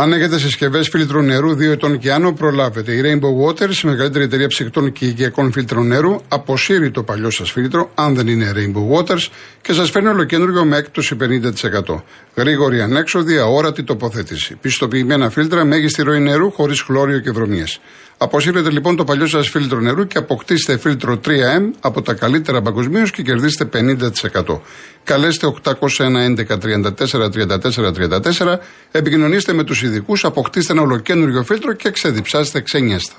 Αν έχετε συσκευές φίλτρου νερού 2 ετών και άνω, προλάβετε. Η Rainbow Waters, η μεγαλύτερη εταιρεία ψυκτών και οικιακών φίλτρων νερού, αποσύρει το παλιό σας φίλτρο, αν δεν είναι Rainbow Waters, και σας φέρνει ολοκέντρο με έκπτωση 50%. Γρήγορη ανέξοδη, αόρατη τοποθέτηση. Πιστοποιημένα φίλτρα, μέγιστη ροή νερού, χωρίς χλώριο και βρωμίες. Αποσύρετε λοιπόν το παλιό σας φίλτρο νερού και αποκτήστε φίλτρο 3M από τα καλύτερα παγκοσμίως και κερδίστε 50%. Καλέστε 801 11 34 34 34, επικοινωνήστε με τους ειδικούς, αποκτήστε ένα ολοκένουργιο φίλτρο και ξεδιψάστε ξενιέστα.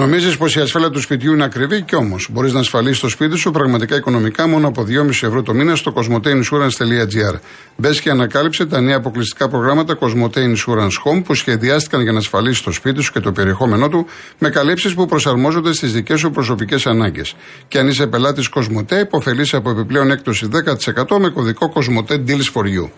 Νομίζεις πως η ασφάλεια του σπιτιού είναι ακριβή; Και όμως μπορείς να ασφαλίσεις το σπίτι σου πραγματικά οικονομικά μόνο από 2,5 ευρώ το μήνα στο cosmoteinsurance.gr. Μπες και ανακάλυψε τα νέα αποκλειστικά προγράμματα Cosmote Insurance Home που σχεδιάστηκαν για να ασφαλίσεις το σπίτι σου και το περιεχόμενό του με καλύψεις που προσαρμόζονται στις δικές σου προσωπικές ανάγκες. Και αν είσαι πελάτης Cosmote, υποφελείσαι από επιπλέον έκπτωση 10% με κωδικό Cosmote Deals for You.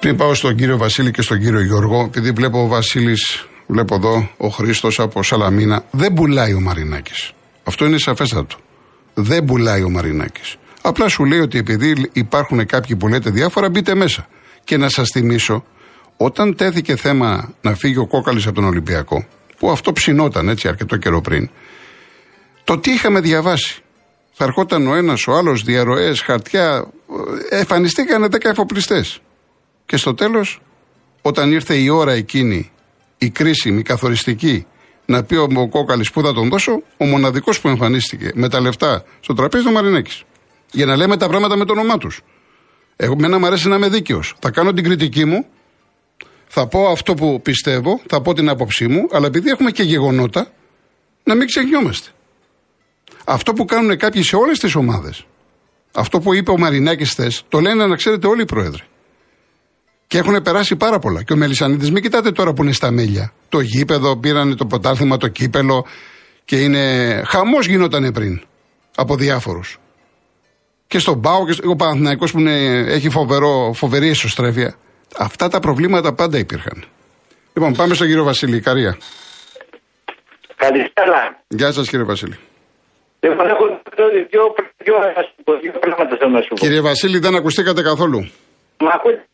Πριν πάω στον κύριο Βασίλη και στον κύριο Γιώργο, επειδή βλέπω ο Βασίλης Βλέπω εδώ ο Χρήστος από Σαλαμίνα. Δεν πουλάει ο Μαρινάκης. Αυτό είναι σαφέστατο. Δεν πουλάει ο Μαρινάκης. Απλά σου λέει ότι επειδή υπάρχουν κάποιοι που λέτε διάφορα, μπείτε μέσα. Και να σας θυμίσω, όταν τέθηκε θέμα να φύγει ο Κόκαλης από τον Ολυμπιακό, που αυτό ψινόταν έτσι αρκετό καιρό πριν, το τι είχαμε διαβάσει. Θα ερχόταν ο ένας, ο άλλος, διαρροές, χαρτιά. Εμφανιστήκανε 10 εφοπλιστές. Και στο τέλος, όταν ήρθε η ώρα εκείνη η κρίσιμη, η καθοριστική, να πει ο Κόκαλη που θα τον δώσω, ο μοναδικός που εμφανίστηκε με τα λεφτά στο τραπέζι του Μαρινέκης. Για να λέμε τα πράγματα με το όνομά τους. Εμένα μου αρέσει να είμαι δίκαιος. Θα κάνω την κριτική μου, θα πω αυτό που πιστεύω, θα πω την άποψή μου, αλλά επειδή έχουμε και γεγονότα, να μην ξεχνιόμαστε. Αυτό που κάνουν κάποιοι σε όλες τις ομάδες, αυτό που είπε ο Μαρινάκη χθες, το λένε να ξέρετε όλοι οι πρόεδροι. Και έχουν περάσει πάρα πολλά. Και ο Μελισανίδη, μην κοιτάτε τώρα που είναι στα μέλια. Το γήπεδο, πήραν το ποτάλθημα, το κύπελο και είναι. Χαμός γινόταν πριν από διάφορους. Και στον Πάο και ο Παναθυναϊκό που είναι, έχει φοβερό, φοβερή εσωστρέφεια. Αυτά τα προβλήματα πάντα υπήρχαν. Λοιπόν, πάμε στον κύριο Βασίλη. Καρία. Καλησπέρα. Γεια σας κύριε Βασίλη. Λοιπόν, έχω δύο, δύο, δύο πράγματα θέλω να σου πω. Κύριε Βασίλη, δεν ακουστήκατε καθόλου. Μα ακούτε;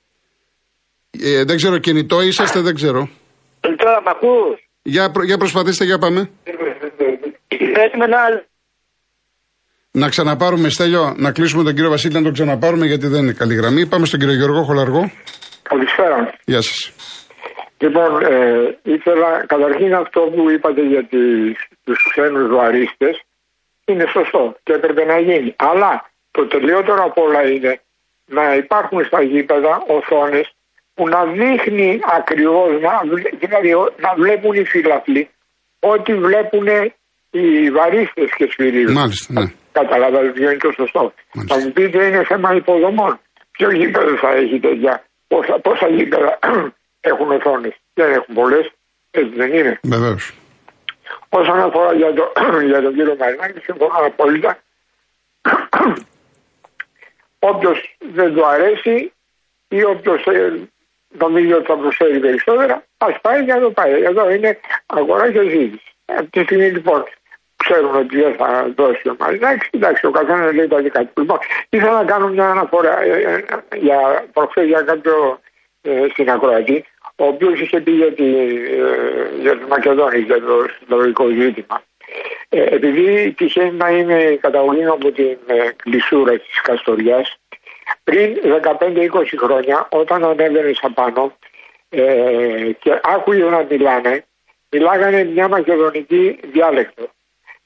Ε, δεν ξέρω, κινητό είσαστε, δεν ξέρω. Τώρα μ' ακούς; Για, προ- για προσπαθήστε, για πάμε. Έτοιμε να... Να ξαναπάρουμε, Στέλιο, να κλείσουμε τον κύριο Βασίλη, να τον ξαναπάρουμε γιατί δεν είναι καλή γραμμή. Πάμε στον κύριο Γιώργο Χολαργό. Καλησπέρα. Γεια σας. Λοιπόν, ε, ήθελα καταρχήν αυτό που είπατε για τις, τους ξένους βαρίστες είναι σωστό και έπρεπε να γίνει. Αλλά το τελειότερο από όλα είναι να υπάρχουν στα γήπεδα οθόνες που να δείχνει ακριβώς, να, βλέ- δηλαδή ο- να βλέπουν οι φίλαθλοι ότι βλέπουν οι βαρίστες και σφυρίζουν. Μάλιστα, ναι. Καταλάβατε ποιο είναι το σωστό. Μάλιστα. Θα μου πείτε είναι θέμα υποδομών. Ποιο γήπεδο θα έχει τέτοια. Πόσα, πόσα γήπεδα έχουν οθόνε. Δεν έχουν πολλές. Έτσι δεν είναι. Βεβαίως. Όσον αφορά για, το, για τον κύριο Μαρινάκη, συμφωνώ απόλυτα. Όποιος δεν του αρέσει ή όποιος νομίζει ότι θα προσφέρει περισσότερα, ας πάει για να το πάει. Εδώ είναι αγορά και ζήτηση. Από τη στιγμή λοιπόν ξέρουν ότι δεν θα δώσει ο Μαρινάκης, εντάξει, ο καθένας λέει τα δικά του. Λοιπόν, ήθελα να κάνω μια αναφορά ε, ε, για προχθές για κάποιο ε, στην Ακροατή, ο οποίος είχε πει για, τη, ε, για τη Μακεδόνη, για το συνταγωγικό ζήτημα. Ε, επειδή τυχαίνει να είναι καταγωγή από την ε, κλεισούρα της Καστοριάς, πριν 15-20 χρόνια, όταν ανέβαινε απάνω ε, και άκουγε να μιλάνε, μιλάγανε μια μακεδονική διάλεκτο,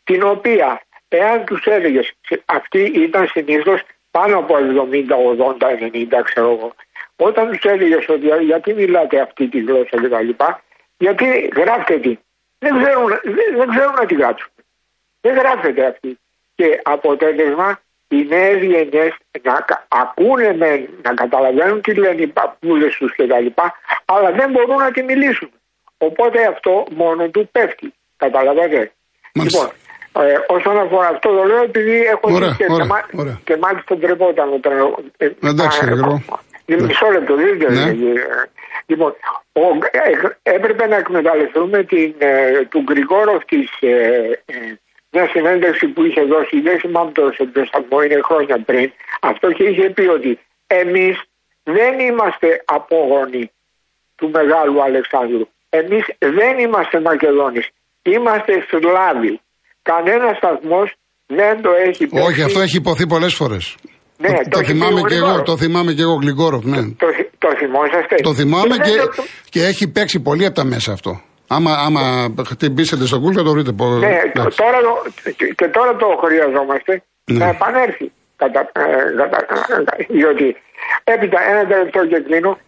την οποία, εάν τους έλεγες, αυτή ήταν συνήθως πάνω από 70, 80, 90, ξέρω εγώ, όταν τους έλεγες ότι «Για- γιατί μιλάτε αυτή τη γλώσσα και τα λοιπά, γιατί γράφτε την. Δεν ξέρουν, δεν, δεν ξέρουν να τη γράψουν. Δεν γράφεται αυτή. Και αποτέλεσμα οι νέε γενιέ να κα- ακούνε με, να καταλαβαίνουν τι λένε οι παππούδες τους κτλ. Αλλά δεν μπορούν να τη μιλήσουν. Οπότε αυτό μόνο του πέφτει. Καταλαβαίνετε. Μάλιστα. Λοιπόν, ε, όσον αφορά αυτό το λέω επειδή έχω Ωραία, δει και, ωραία, και, μα- ωραία. και μάλιστα ντρεπόταν όταν. ε, Εντάξει, ε, κύριε Γιώργο. Μισό λεπτό, δεν Ναι. Λοιπόν, ο, ε, έπρεπε να εκμεταλλευτούμε την, ε, του Γκριγόροφ της ε, ε, μια συνέντευξη που είχε δώσει, δεν θυμάμαι το στο σταθμό, είναι χρόνια πριν, αυτό και είχε πει ότι εμείς δεν είμαστε απόγονοι του Μεγάλου Αλεξάνδρου. Εμείς δεν είμαστε Μακεδόνες. Είμαστε Σλάβοι. Κανένας σταθμός δεν το έχει πει. Όχι, αυτό έχει υποθεί πολλές φορές. Ναι, το, το το έχει θυμάμαι πει ο και εγώ, Γρηγόροφ. το θυμάμαι και εγώ, Γλυγκόροφ, ναι. Το, θυ- το θυμόσαστε; Το θυμάμαι δεν και, το- και έχει παίξει πολύ από τα μέσα αυτό. Άμα, άμα χτυπήσετε στο κούλ θα το βρείτε. πο- Ναι, εντάξει. τώρα το, και τώρα το χρειαζόμαστε Ναι. να επανέλθει. Κατα, ε, κατα, ε, διότι έπειτα ένα τελευταίο και κλείνω.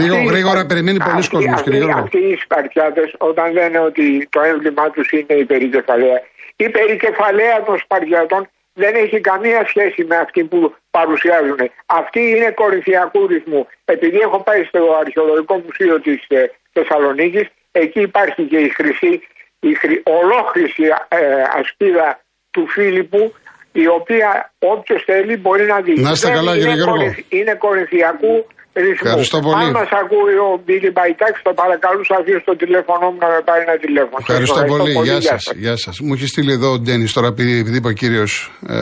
Λίγο Αυτοί- γρήγορα, περιμένει πολλούς αυτοί- κόσμος, αυτοί- κύριε Γιώργο. Αυτοί οι Σπαρτιάτες όταν λένε ότι το έμβλημά τους είναι η περικεφαλαία. Η περικεφαλαία των Σπαρτιάτων δεν έχει καμία σχέση με αυτή που παρουσιάζουν. Αυτή είναι κορυφιακού ρυθμού. Επειδή έχω πάει στο αρχαιολογικό μουσείο της ε, Θεσσαλονίκης, εκεί υπάρχει και η χρυσή, η χρυ, ολόχρυση ε, ασπίδα του Φίλιππου, η οποία όποιος θέλει μπορεί να δει. Να είστε Δεν καλά, είναι κύριε Γιώργο. κορυφ- Είναι κορυφιακού ρυθμού. Ευχαριστώ πολύ. Αν μας ακούει ο Μπίλι Μπαϊτάκης, το παρακαλούσα αφήσω το τηλέφωνό μου να με πάρει ένα τηλέφωνο. Ευχαριστώ Σας πολύ. Γεια Γεια σας. Γεια σας. Μου έχει στείλει εδώ ο Ντένις τώρα, επειδή επειδή είπε ο κύριος ε,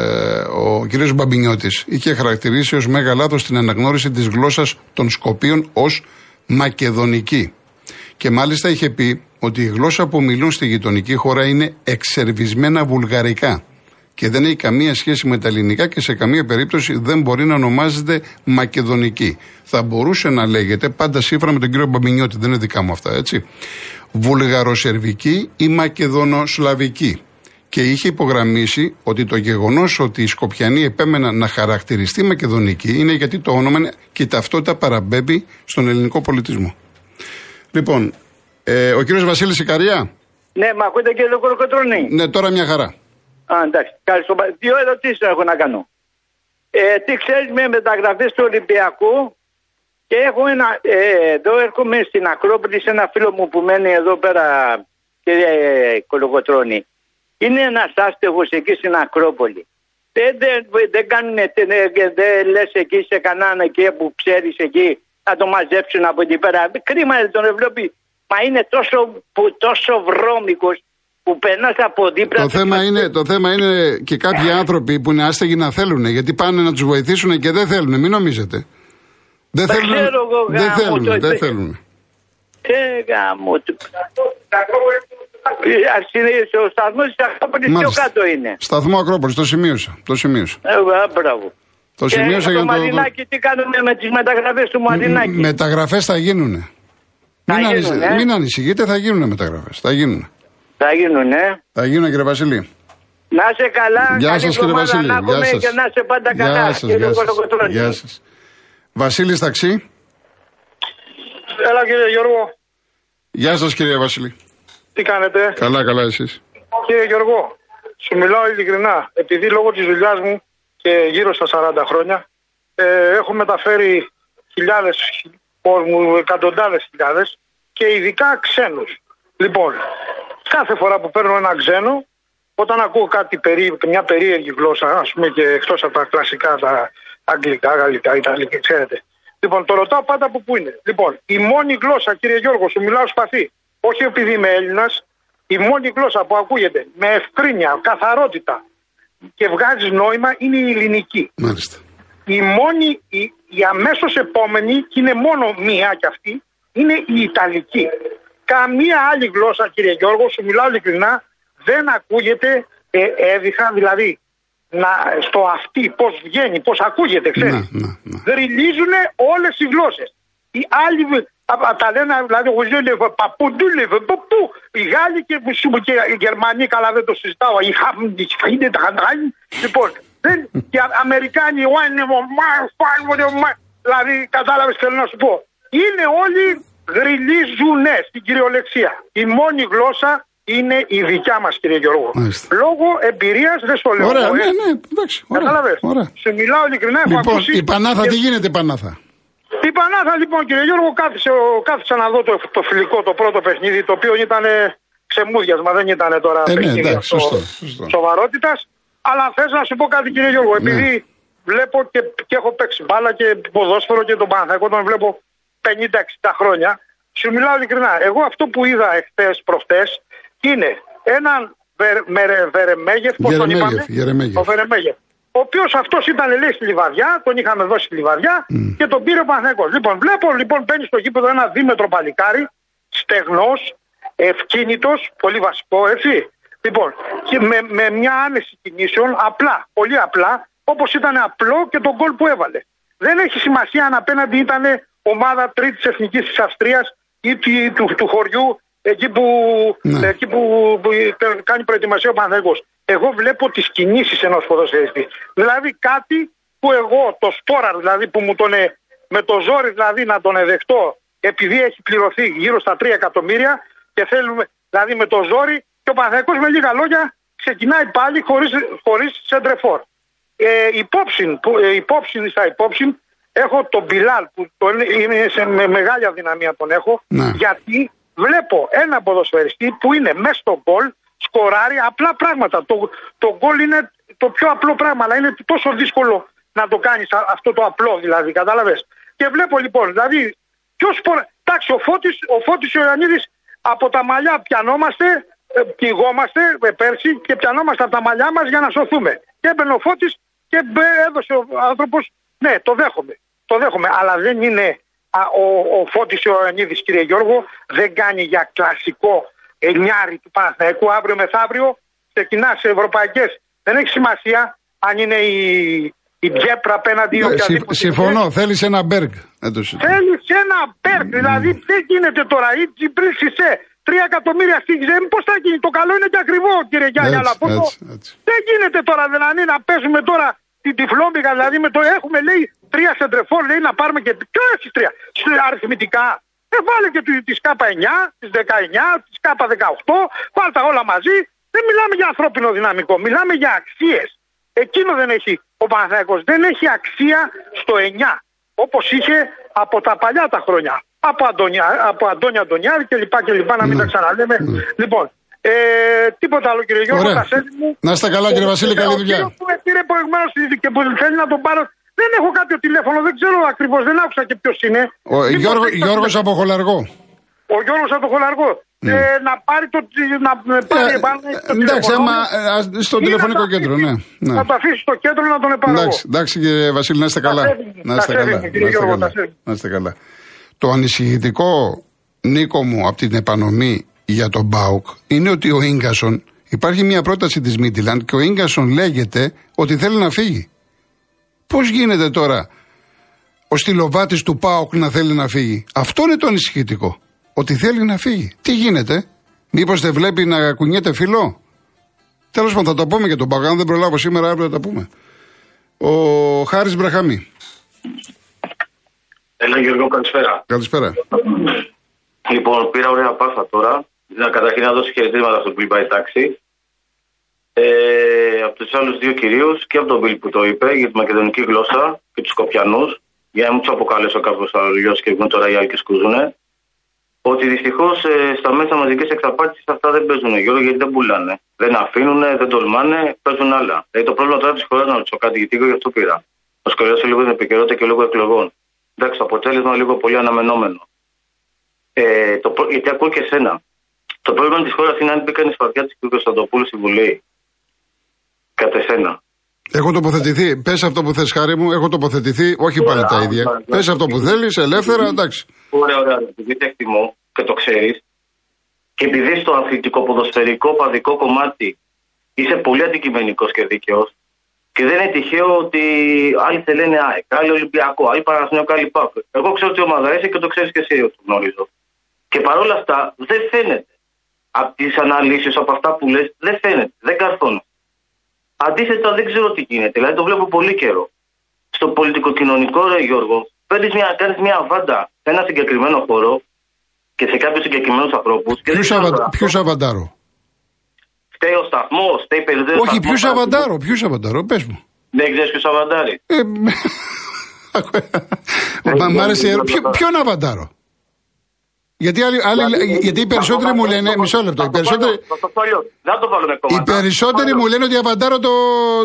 ο κύριος Μπαμπινιώτης. Είχε χαρακτηρίσει ως μέγα λάθος την αναγνώριση της γλώσσας των Σκοπίων ως μακεδονική. Και μάλιστα είχε πει ότι η γλώσσα που μιλούν στη γειτονική χώρα είναι εξερβισμένα βουλγαρικά και δεν έχει καμία σχέση με τα ελληνικά και σε καμία περίπτωση δεν μπορεί να ονομάζεται μακεδονική. Θα μπορούσε να λέγεται πάντα σύμφωνα με τον κύριο Μπαμπινιώτη, δεν είναι δικά μου αυτά, έτσι. Βουλγαροσερβική ή μακεδονοσλαβική. Και είχε υπογραμμίσει ότι το γεγονός ότι οι Σκοπιανοί επέμεναν να χαρακτηριστεί μακεδονική είναι γιατί το όνομα είναι και η ταυτότητα παραμπέμπει στον ελληνικό πολιτισμό. Λοιπόν, ε, ο κύριος Βασίλης Ικαρία. Ναι, μα ακούτε και το κοροκοτρόνι. Ναι, τώρα μια χαρά. Α, εντάξει. Καλώς. Δύο ερωτήσεις έχω να κάνω. Ε, τι ξέρεις με μεταγραφές του Ολυμπιακού; Και έχω ένα. Ε, εδώ έρχομαι στην Ακρόπολη σε ένα φίλο μου που μένει εδώ πέρα, κύριε Κολοκοτρώνη. Είναι ένας άστεγος εκεί στην Ακρόπολη. Δεν, δεν, δεν κάνουν, δεν, δεν λες εκεί σε κανέναν εκεί που ξέρεις εκεί να το μαζέψουν από εκεί πέρα. Κρίμα είναι τον Ευρώπη. Μα είναι τόσο, που, τόσο βρώμικος που περνάς από δίπλα. Το του θέμα, και- είναι, το θέμα είναι και κάποιοι άνθρωποι που είναι άστεγοι να θέλουν, γιατί πάνε να τους βοηθήσουν και δεν θέλουν. Μην νομίζετε. Δεν Τα θέλουν. ξέρω εγώ, Δεν γάμο, θέλουν. το- Δεν θέλουν. Ε, γάμο του. Ο σταθμός της Ακρόπολης πιο Μάλιστα. κάτω είναι. Σταθμό Ακρόπολης, το σημείωσα. Το σημείωσα. Ε, α, μπράβο. Το Και σημείωσα για το να το. Μαρινάκι, τι κάνουμε με τις μεταγραφές του Μαρινάκη. Μεταγραφές θα γίνουν. Θα Μην, γίνουν, ανησυχείτε, ε; μην ανησυχείτε, θα γίνουν μεταγραφές. Θα γίνουν. Θα γίνουν, ε. Θα γίνουν, κύριε Βασιλή. Να είσαι καλά. Γεια καλή σας, κύριε εβδομάδα Βασίλη. να έχουμε Γεια σας. και να είσαι πάντα καλά. Γεια σας, κύριε γεια σας. Κολοκοτρώνη. Γεια σας. Βασίλη Ταξί. Έλα κύριε Γιώργο, Γεια σας, κύριε Βασίλη. τι κάνετε; Καλά, καλά, εσείς. Κύριε Γιώργο, σου μιλάω ειλικρινά. Επειδή λόγω της δουλειάς μου και γύρω στα 40 χρόνια ε, έχω μεταφέρει χιλιάδες κόσμου, εκατοντάδες χιλιάδες και ειδικά ξένους. Λοιπόν, κάθε φορά που παίρνω ένα ξένο, όταν ακούω κάτι περί, μια περίεργη γλώσσα, ας πούμε και εκτός από τα κλασικά, τα αγγλικά, γαλλικά, ιταλικά, ξέρετε. Λοιπόν, το ρωτάω πάντα από πού είναι. Λοιπόν, η μόνη γλώσσα, κύριε Γιώργο, σου μιλάω σπαθί. Όχι επειδή είμαι Έλληνας, η μόνη γλώσσα που ακούγεται με ευκρίνεια, καθαρότητα και βγάζει νόημα είναι η ελληνική. Μάλιστα. Η μόνη, η, η αμέσως επόμενη, και είναι μόνο μία κι αυτή, είναι η Ιταλική. Καμία άλλη γλώσσα, κύριε Γιώργο, σου μιλάω ειλικρινά, δεν ακούγεται ε, έδιχα, δηλαδή να, στο αυτή πώς βγαίνει, πώς ακούγεται, ξέρεις. Ναι, ναι, ναι. Δρυλίζουν όλες οι γλώσσες. Οι άλλοι α, α, τα λένε, δηλαδή, εγώ λέω παππουντούλευε, παππού. Οι Γάλλοι και, σου- και οι Γερμανοί, καλά δεν το συζητάω. Οι Χάμ, οι Σφαΐνε, τα Χαντράνι. Λοιπόν, δεν, και οι Αμερικάνοι, «One of my, five of my», δηλαδή, κατάλαβες θέλω να σου πω. Είναι όλοι γριλίζουνε στην κυριολεξία. Η μόνη γλώσσα είναι η δικιά μας κύριε Γιώργο. Μάλιστα. Λόγω εμπειρίας δεν στο λέω. Ωραία, εγώ, ε. ναι, ναι, εντάξει. Ωραία, Κατάλαβες. ωραία. Σου μιλάω ειλικρινά, έχω Λοιπόν, ακούσει. η Πανάθα, και- τι γίνεται, η Πανάθα; Η Πανάθα λοιπόν κύριε Γιώργο κάθισε, ο- κάθισα να δω το, το φιλικό, το πρώτο παιχνίδι το οποίο ήταν ξεμούδιασμα, δεν ήταν τώρα Ε, ναι, παιχνίδι εντάξει, αυτό σωστό, σωστό. σοβαρότητας. Αλλά θες να σου πω κάτι κύριε Γιώργο, επειδή βλέπω και, και έχω παίξει μπάλα και ποδόσφαιρο και τον Παναθηναϊκό τον βλέπω 50-60 χρόνια. Σου μιλάω ειλικρινά. Εγώ αυτό που είδα εχθές προχτές είναι έναν Βερεμέγεφ, πώς τον είπαμε; Ο Βερεμέγεφ. Ο οποίο αυτό ήταν λέει στη λιβαδιά, τον είχαμε δώσει στη λιβαδιά mm. και τον πήρε ο Παναθηναϊκός. Λοιπόν, βλέπω λοιπόν μπαίνει στο γήπεδο ένα δίμετρο παλικάρι, στεγνό, ευκίνητο, πολύ βασικό, έτσι. Λοιπόν, και με, με μια άνεση κινήσεων, απλά, πολύ απλά, όπω ήταν απλό και τον γκολ που έβαλε. Δεν έχει σημασία αν απέναντι ήταν ομάδα τρίτη εθνική τη Αυστρία ή του, του, χωριού εκεί που, ναι. εκεί που, που, κάνει προετοιμασία ο Παναθηναϊκός. Εγώ βλέπω τις κινήσεις ενός ποδοσφαιριστή. Δηλαδή κάτι που εγώ, το σπόρα δηλαδή που μου τον, ε, με το ζόρι δηλαδή να τον εδεχτώ επειδή έχει πληρωθεί γύρω στα 3 εκατομμύρια και θέλουμε δηλαδή με το ζόρι και ο Παναθηναϊκός με λίγα λόγια ξεκινάει πάλι χωρίς, χωρίς σεντρεφόρ. Ε, υπόψη, που, ε, υπόψη, στα υπόψη έχω τον Μπιλάλ που τον, είναι σε, με μεγάλη αδυναμία τον έχω ναι. γιατί βλέπω ένα ποδοσφαιριστή που είναι μέσα στο γκολ σκοράρει απλά πράγματα. Το, το γκολ είναι το πιο απλό πράγμα αλλά είναι τόσο δύσκολο να το κάνεις αυτό το απλό δηλαδή κατάλαβες. Και βλέπω λοιπόν δηλαδή ποιος Εντάξει ο Φώτης, ο Φώτης ο Ιωαννίδης από τα μαλλιά πιανόμαστε πηγόμαστε ε, ε, πέρσι και πιανόμαστε από τα μαλλιά μας για να σωθούμε. Και έμπαινε ο Φώτης και έδωσε ο άνθρωπος, ναι το δέχομαι, το δέχομαι, αλλά δεν είναι α, ο, ο Φώτης ο Ανίδης κύριε Γιώργο, δεν κάνει για κλασικό εννιάρι του Παναθηναϊκού αύριο μεθαύριο, ξεκινά σε ευρωπαϊκές, δεν έχει σημασία αν είναι η, η Μπιέπρα απέναντι ή ε, οποιαδήποτε. Συμφωνώ, θέλεις ένα Μπέργκ. Θέλεις ένα Μπέργκ, δηλαδή δεν γίνεται τώρα; Ή Τζιμπρίλ Σισε, Τρία εκατομμύρια στη Ζέμ, πώς θα γίνει; Το καλό είναι και ακριβό, κύριε Γιάννη. αλλά δεν γίνεται τώρα δηλαδή να παίζουμε τώρα την τυφλόμυγα. Δηλαδή με το έχουμε λέει τρία σεντρεφόρ, λέει να πάρουμε και. Ποιο έχει τρία; Αριθμητικά. Ε, βάλε και τη ΚΑΠΑ 9, τη 19, τη ΚΑΠΑ 18, βάλτε τα όλα μαζί. Δεν μιλάμε για ανθρώπινο δυναμικό, μιλάμε για αξίες. Εκείνο δεν έχει ο Παναθηναϊκός. Δεν έχει αξία στο 9. Όπως είχε από τα παλιά τα χρόνια από, Αντωνιά, από Αντώνια Αντωνιάδη και λοιπά και λοιπά, να μην ναι. τα ξαναλέμε. Ναι. Λοιπόν, ε, τίποτα άλλο κύριε Γιώργο, μου. Να είστε καλά κύριε Βασίλη, καλή δουλειά. Ο που με πήρε προηγουμένως και που θέλει να τον πάρω, δεν έχω κάποιο τηλέφωνο, δεν ξέρω ακριβώς, δεν άκουσα και ποιος είναι. Ο Γιώργο, Γιώργος από Χολαργό. Ο Γιώργος από Χολαργό. Ναι. Ε, να πάρει το, να πάρει ε, πάνω το Εντάξει, άμα, στο τηλεφωνικό κέντρο, ναι, ναι. Να το αφήσεις στο κέντρο να τον επαραγώ. Εντάξει, εντάξει κύριε Βασίλη, να είστε καλά. Να είστε καλά. Να είστε καλά. Το ανησυχητικό, Νίκο μου, από την επανομή για τον Μπάουκ είναι ότι ο γκασον, υπάρχει μια πρόταση της Μίτιλαντ και ο γκασον λέγεται ότι θέλει να φύγει. Πώς γίνεται τώρα ο στυλοβάτης του Πάουκ να θέλει να φύγει; Αυτό είναι το ανησυχητικό. Ότι θέλει να φύγει. Τι γίνεται, Μήπως δεν βλέπει να κουνιέται φιλό; Τέλος πάντων θα τα πούμε και τον Παγάν, δεν προλάβω σήμερα, αύριο θα τα πούμε. Ο Χάρης Μπραχαμή. Έλα Γιώργο, καλησπέρα. Καλησπέρα. Λοιπόν, πήρα ωραία πάσα τώρα. Να καταρχήν να δώσω χαιρετήματα στον Bill πάει τάξη. Ε, από τους άλλους δύο κυρίους και από τον Bill που το είπε για τη μακεδονική γλώσσα και τους Σκοπιανούς, για να μην τους αποκαλέσω κάποιο αλλιώ και βγουν τώρα οι άλλοι και σκουζούνε, ότι δυστυχώς ε, στα μέσα μαζικής εξαπάτησης αυτά δεν παίζουν Γιώργο γιατί δεν πουλάνε. Δεν αφήνουν, δεν τολμάνε, παίζουν άλλα. Δηλαδή το πρόβλημα τώρα της χώρας να ρωτήσω κάτι γιατί εγώ γι' αυτό πήρα. Να σχολιάσω λίγο την επικαιρότητα και λόγω εκλογών. Εντάξει, το αποτέλεσμα λίγο πολύ αναμενόμενο. Ε, το, γιατί ακούω και εσένα. Το πρόβλημα της χώρας είναι αν μπήκαν η σπαθιά της κ. Κωνσταντοπούλου στη Βουλή. Κατά εσένα. Έχω τοποθετηθεί. Πες αυτό που θες, χάρη μου. Έχω τοποθετηθεί. Όχι πάλι τα ίδια. Πες αυτό που θέλεις, ελεύθερα, εντάξει. Ωραία, ωραία. Επειδή το εκτιμώ και το ξέρεις, και επειδή στο αθλητικό ποδοσφαιρικό παδικό κομμάτι είσαι πολύ αντικειμενικός και δίκαιος, και δεν είναι τυχαίο ότι άλλοι θα λένε ΑΕΚ, άλλοι Ολυμπιακό, άλλοι Παναθηναϊκό, άλλοι ΠΑΚ. Εγώ ξέρω ότι η ομάδα είσαι και το ξέρεις και εσύ ότι το γνωρίζω. Και παρόλα αυτά δεν φαίνεται. Από τις αναλύσεις, από αυτά που λες, δεν φαίνεται, δεν καρφώνει. Αντίθετα, δεν ξέρω τι γίνεται. Δηλαδή το βλέπω πολύ καιρό. Στο πολιτικο-κοινωνικό, ρε Γιώργο, παίρνεις μια, κάνεις μια βάντα σε ένα συγκεκριμένο χώρο και σε κάποιους συγκεκριμένους ανθρώπους. Ποιο αβαντάρο; Φταίει ο σταθμός, φταίει περισσότερο. Όχι, ποιο αβαντάρο, ποιο αβαντάρο, πες μου. Δεν ξέρεις ποιο αβαντάρεις. Ε, Μ' άρεσε η ερώτηση. Ποιον αβαντάρο; Γιατί, άλλοι, άλλοι, γιατί οι περισσότεροι μου λένε. Μισό λεπτό. Οι περισσότεροι, οι περισσότεροι μου λένε ότι αβαντάρω το,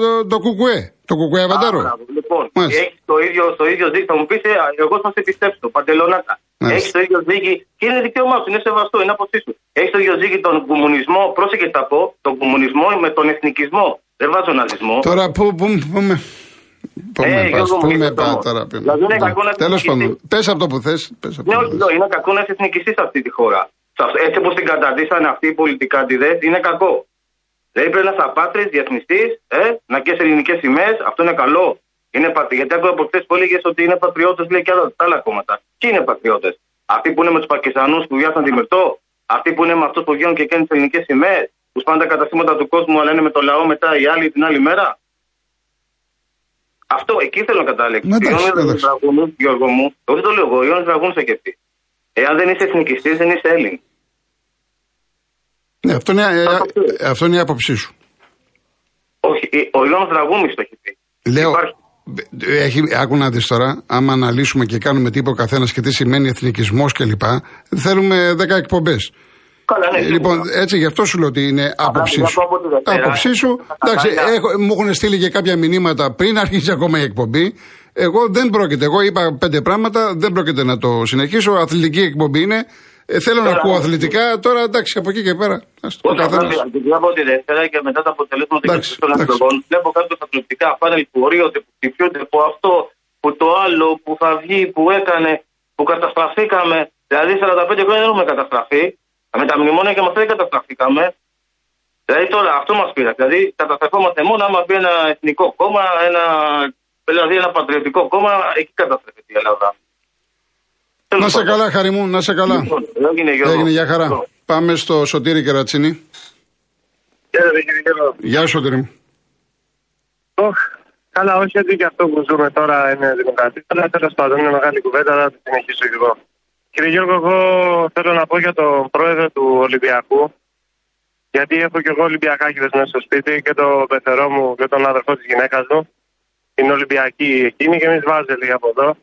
το, το κουκουέ. Το κουκουέ αβαντάρω. Λοιπόν, Μάλιστα. έχεις το ίδιο, το ίδιο δίκιο. Θα μου πεις, εγώ θα σε πιστέψω. Παντελονάτα. Μάλιστα. Έχεις το ίδιο δίκη και είναι δικαίωμά σου, είναι σεβαστό, είναι άποψή σου. Έχεις το ίδιο δίκη τον κομμουνισμό, πρόσεχε τα πω, τον κομμουνισμό με τον εθνικισμό. Δεν βάζω ναζισμό. Τώρα πού, πού, πού με. Πού Ε, με πας, Γιώργο μου, πού είναι με αυτό. πας τώρα. πού- Δηλαδή είναι κακό να Τέλος πάντων, εθνικιστείς. πες από το που θες. Πες από Ναι, το όχι, που λέω, θες. είναι κακό να είσαι εθνικιστή σε αυτή τη χώρα. Σε αυτό- Έτσι όπως την καταντήσανε αυτοί οι πολιτικά αντιδές, είναι κακό. Δηλαδή πρέπει να είσαι απάτρι, διεθνιστής, ε, να καις ελληνικές σημαίες, αυτό είναι καλό. Είναι πατ... Γιατί ακούω από χθες που έλεγες ότι είναι πατριώτες, λέει και άλλα, τα άλλα κόμματα. Ποιοι είναι πατριώτες, Αυτοί που είναι με τους Πακιστανούς που βιάσαν τη μυρτό, Αυτοί που είναι με αυτούς που βγαίνουν και κάνουν τις ελληνικές σημαίες, που σπάνε τα καταστήματα του κόσμου, αλλά είναι με το λαό μετά οι άλλοι την άλλη μέρα; Αυτό εκεί θέλω να καταλήξω. Ναι, εντάξει, Ο Ιώνας εντάξει. Δραγούνης, Γιώργο μου, όχι το λέω εγώ, ο Ιώνας Δραγούνης έχει αυτή. Εάν δεν είσαι εθνικιστής, δεν είσαι Έλλην. Ναι, αυτό είναι, ε, Αυτό πει. ε, αυτό είναι η άποψή σου. Όχι, ε, ο Ιώνας Δραγούνης το έχει πει. Λέω, Υπάρχει. ε, έχει, άκου να δεις τώρα, άμα αναλύσουμε και κάνουμε τι είπε ο καθένας και τι σημαίνει εθνικισμός κλπ. Θέλουμε 10 εκπομπές. Καλά, ναι. Ε, λοιπόν, έτσι γι' αυτό σου λέω ότι είναι άποψής να σου. πω από τη Δευτέρα, Άποψής σου. θα Εντάξει, κάνει- έχω, μου έχουν στείλει και κάποια μηνύματα πριν αρχίσει ακόμα η εκπομπή. Εγώ δεν πρόκειται. Εγώ είπα πέντε πράγματα, δεν πρόκειται να το συνεχίσω. Αθλητική εκπομπή είναι. Ε, θέλω να Τώρα, ακούω ναι. αθλητικά. Τώρα εντάξει, από εκεί και πέρα. ας το Όχι, καθένας. απλά βλέπω τη Δευτέρα και μετά τα αποτελέσματα και Εντάξει, των εντάξει. εκλογών. Βλέπω κάποιου αθλητικά πάνελ που ορίονται, που χτυπιούνται, που αυτό, που το άλλο, που θα βγει, που έκανε, που καταστραφήκαμε. Δηλαδή 45 χρόνια δεν έχουμε καταστραφεί. Με τα μνημόνια και με αυτά δεν καταστραφήκαμε. Δηλαδή τώρα αυτό μας πήρε. Δηλαδή καταστραφόμαστε μόνο άμα μπει ένα εθνικό κόμμα, ένα, δηλαδή ένα πατριωτικό κόμμα, εκεί καταστρέφεται η Ελλάδα. Να σε καλά, Χαρή μου, να σε καλά. Λοιπόν, Έγινε, Γιώργο. Έγινε, για χαρά. Πάμε στο Σωτήρι Κερατσίνη. Χαίρετε κύριε Γιώργο. Γεια σου, Σωτήρι μου. Ωχ, Καλά, όχι ότι και αυτό που ζούμε τώρα είναι δημοκρατία, αλλά τέλος πάντων είναι μεγάλη κουβέντα, θα τη συνεχίσω και εγώ. Κύριε Γιώργο, εγώ θέλω να πω για τον πρόεδρο του Ολυμπιακού, γιατί έχω και εγώ Ολυμπιακάκιδες μέσα στο σπίτι και τον πεθερό μου και τον αδερφό της γυναίκας μου. Είναι Ολυμπιακοί εκείνοι και εμείς βάζελοι από εδώ.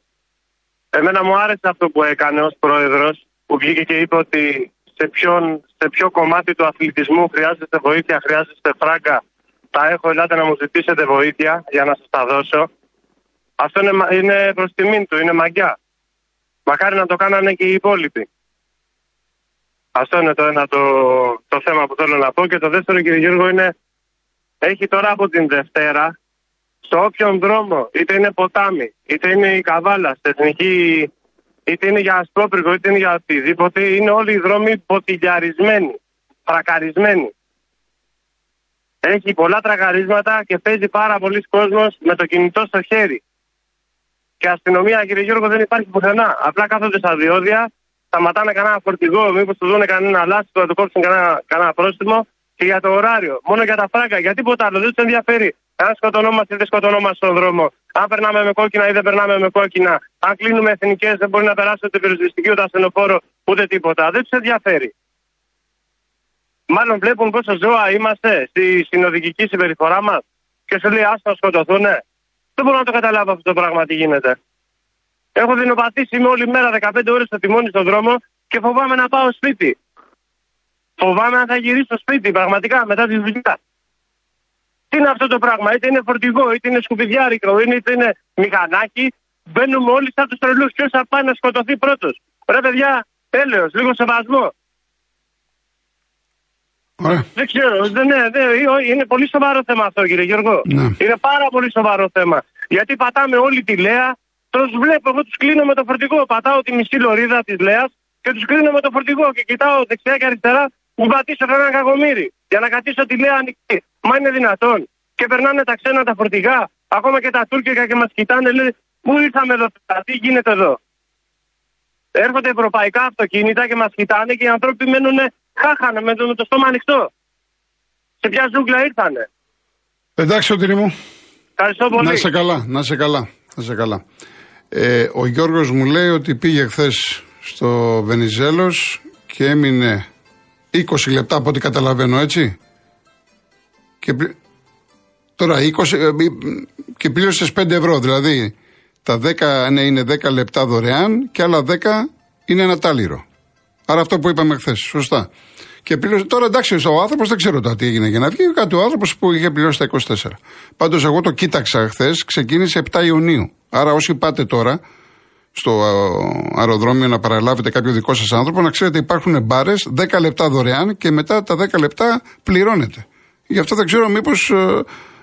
Εμένα μου άρεσε αυτό που έκανε ως πρόεδρος, που βγήκε και είπε ότι σε, ποιον, σε ποιο κομμάτι του αθλητισμού χρειάζεστε βοήθεια, χρειάζεστε φράγκα. Τα έχω, ελάτε να μου ζητήσετε βοήθεια για να σας τα δώσω. Αυτό είναι, μα- είναι προς τιμήν του, είναι μαγιά. Μακάρι να το κάνανε και οι υπόλοιποι. Αυτό είναι το ένα το, το θέμα που θέλω να πω. Και το δεύτερο, κύριε Γιώργο, είναι έχει τώρα από την Δευτέρα στο όποιον δρόμο, είτε είναι ποτάμι, είτε είναι η καβάλα, στην εθνική, είτε είναι για ασπρόπυργο, είτε είναι για οτιδήποτε, είναι όλοι οι δρόμοι ποτηλιαρισμένοι, τρακαρισμένοι. Έχει πολλά τρακαρίσματα και παίζει πάρα πολλοί κόσμος με το κινητό στο χέρι. Και αστυνομία, κύριε Γιώργο, δεν υπάρχει πουθενά. Απλά κάθονται στα διόδια, σταματάνε κανένα φορτηγό, μήπως του δουν κανένα λάστιχο, να του κόψουν κανένα, κανένα πρόστιμο και για το ωράριο. Μόνο για τα φράγκα, για τίποτα άλλο. Δεν τους ενδιαφέρει αν σκοτωνόμαστε ή δεν σκοτωνόμαστε στον δρόμο. Αν περνάμε με κόκκινα ή δεν περνάμε με κόκκινα. Αν κλείνουμε εθνικές, δεν μπορεί να περάσει ούτε πυροσβεστική ούτε ασθενοφόρο ούτε τίποτα. Δεν τους ενδιαφέρει. Μάλλον βλέπουν πόσο ζώα είμαστε στη συνοδικική συμπεριφορά μας και σου λέει άστα να σκοτωθούνε. Δεν μπορώ να το καταλάβω αυτό το πράγμα τι γίνεται. Έχω δεινοπαθήσει είμαι όλη μέρα 15 ώρες στο τιμόνι στον δρόμο και φοβάμαι να πάω σπίτι. Φοβάμαι αν θα γυρίσω σπίτι πραγματικά μετά τη δουλειά. Τι είναι αυτό το πράγμα, είτε είναι φορτηγό, είτε είναι σκουπιδιάρικο, είτε είναι μηχανάκι. Μπαίνουμε όλοι σαν τους τρελούς. Ποιο θα πάει να σκοτωθεί πρώτος. Ρε παιδιά, τέλειος, λίγο σεβασμό. Ωραία. Δεν ξέρω. Δεν, ναι, δεν, είναι πολύ σοβαρό θέμα αυτό, κύριε Γιώργο. Ναι. Είναι πάρα πολύ σοβαρό θέμα. Γιατί πατάμε όλη τη Λέα, τους βλέπω, εγώ τους κλείνω με το φορτηγό. Πατάω τη μισή λωρίδα της Λέας και τους κλείνω με το φορτηγό και κοιτάω δεξιά και αριστερά που πατήσω κανένα κακομύρι για να κατήσω τη Λέα ανοιχτή. Μα είναι δυνατόν. Και περνάνε τα ξένα τα φορτηγά, ακόμα και τα τουρκικά και μας κοιτάνε, λέει, Πού ήρθαμε εδώ, πέρα, τι γίνεται εδώ; Έρχονται ευρωπαϊκά αυτοκίνητα και μας κοιτάνε και οι άνθρωποι μένουν χάχανε με το, με το στόμα ανοιχτό. Σε ποια ζούγκλα ήρθανε; Εντάξει, Σωτήρι μου. Ευχαριστώ πολύ. Να σε καλά, να σε καλά. Να σε καλά. Ε, ο Γιώργος μου λέει ότι πήγε χθες στο Βενιζέλος και έμεινε 20 λεπτά από ό,τι καταλαβαίνω έτσι. Και πλη- Τώρα 20 ε, μη- και πλήρωσες 5 ευρώ. Δηλαδή τα 10 ναι, είναι 10 λεπτά δωρεάν και άλλα 10 είναι ένα τάλιρο. Άρα αυτό που είπαμε χθες. Σωστά. Και πλήρωσε, τώρα εντάξει, ο άνθρωπος δεν ξέρω τώρα τι έγινε για να βγει. Κάτι ο άνθρωπος που είχε πληρώσει τα 24. Πάντως, εγώ το κοίταξα χθες, ξεκίνησε 7 Ιουνίου. Άρα, όσοι πάτε τώρα στο αεροδρόμιο να παραλάβετε κάποιο δικό σας άνθρωπο, να ξέρετε υπάρχουν μπάρες 10 λεπτά δωρεάν και μετά τα 10 λεπτά πληρώνετε. Γι' αυτό δεν ξέρω μήπως.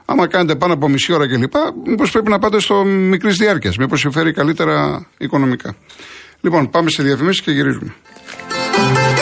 Άμα κάνετε πάνω από μισή ώρα κλπ., μήπως πρέπει να πάτε στο μικρής διάρκειας. Μήπως συμφέρει καλύτερα οικονομικά. Λοιπόν, πάμε σε διαφημίσεις και γυρίζουμε. Thank you.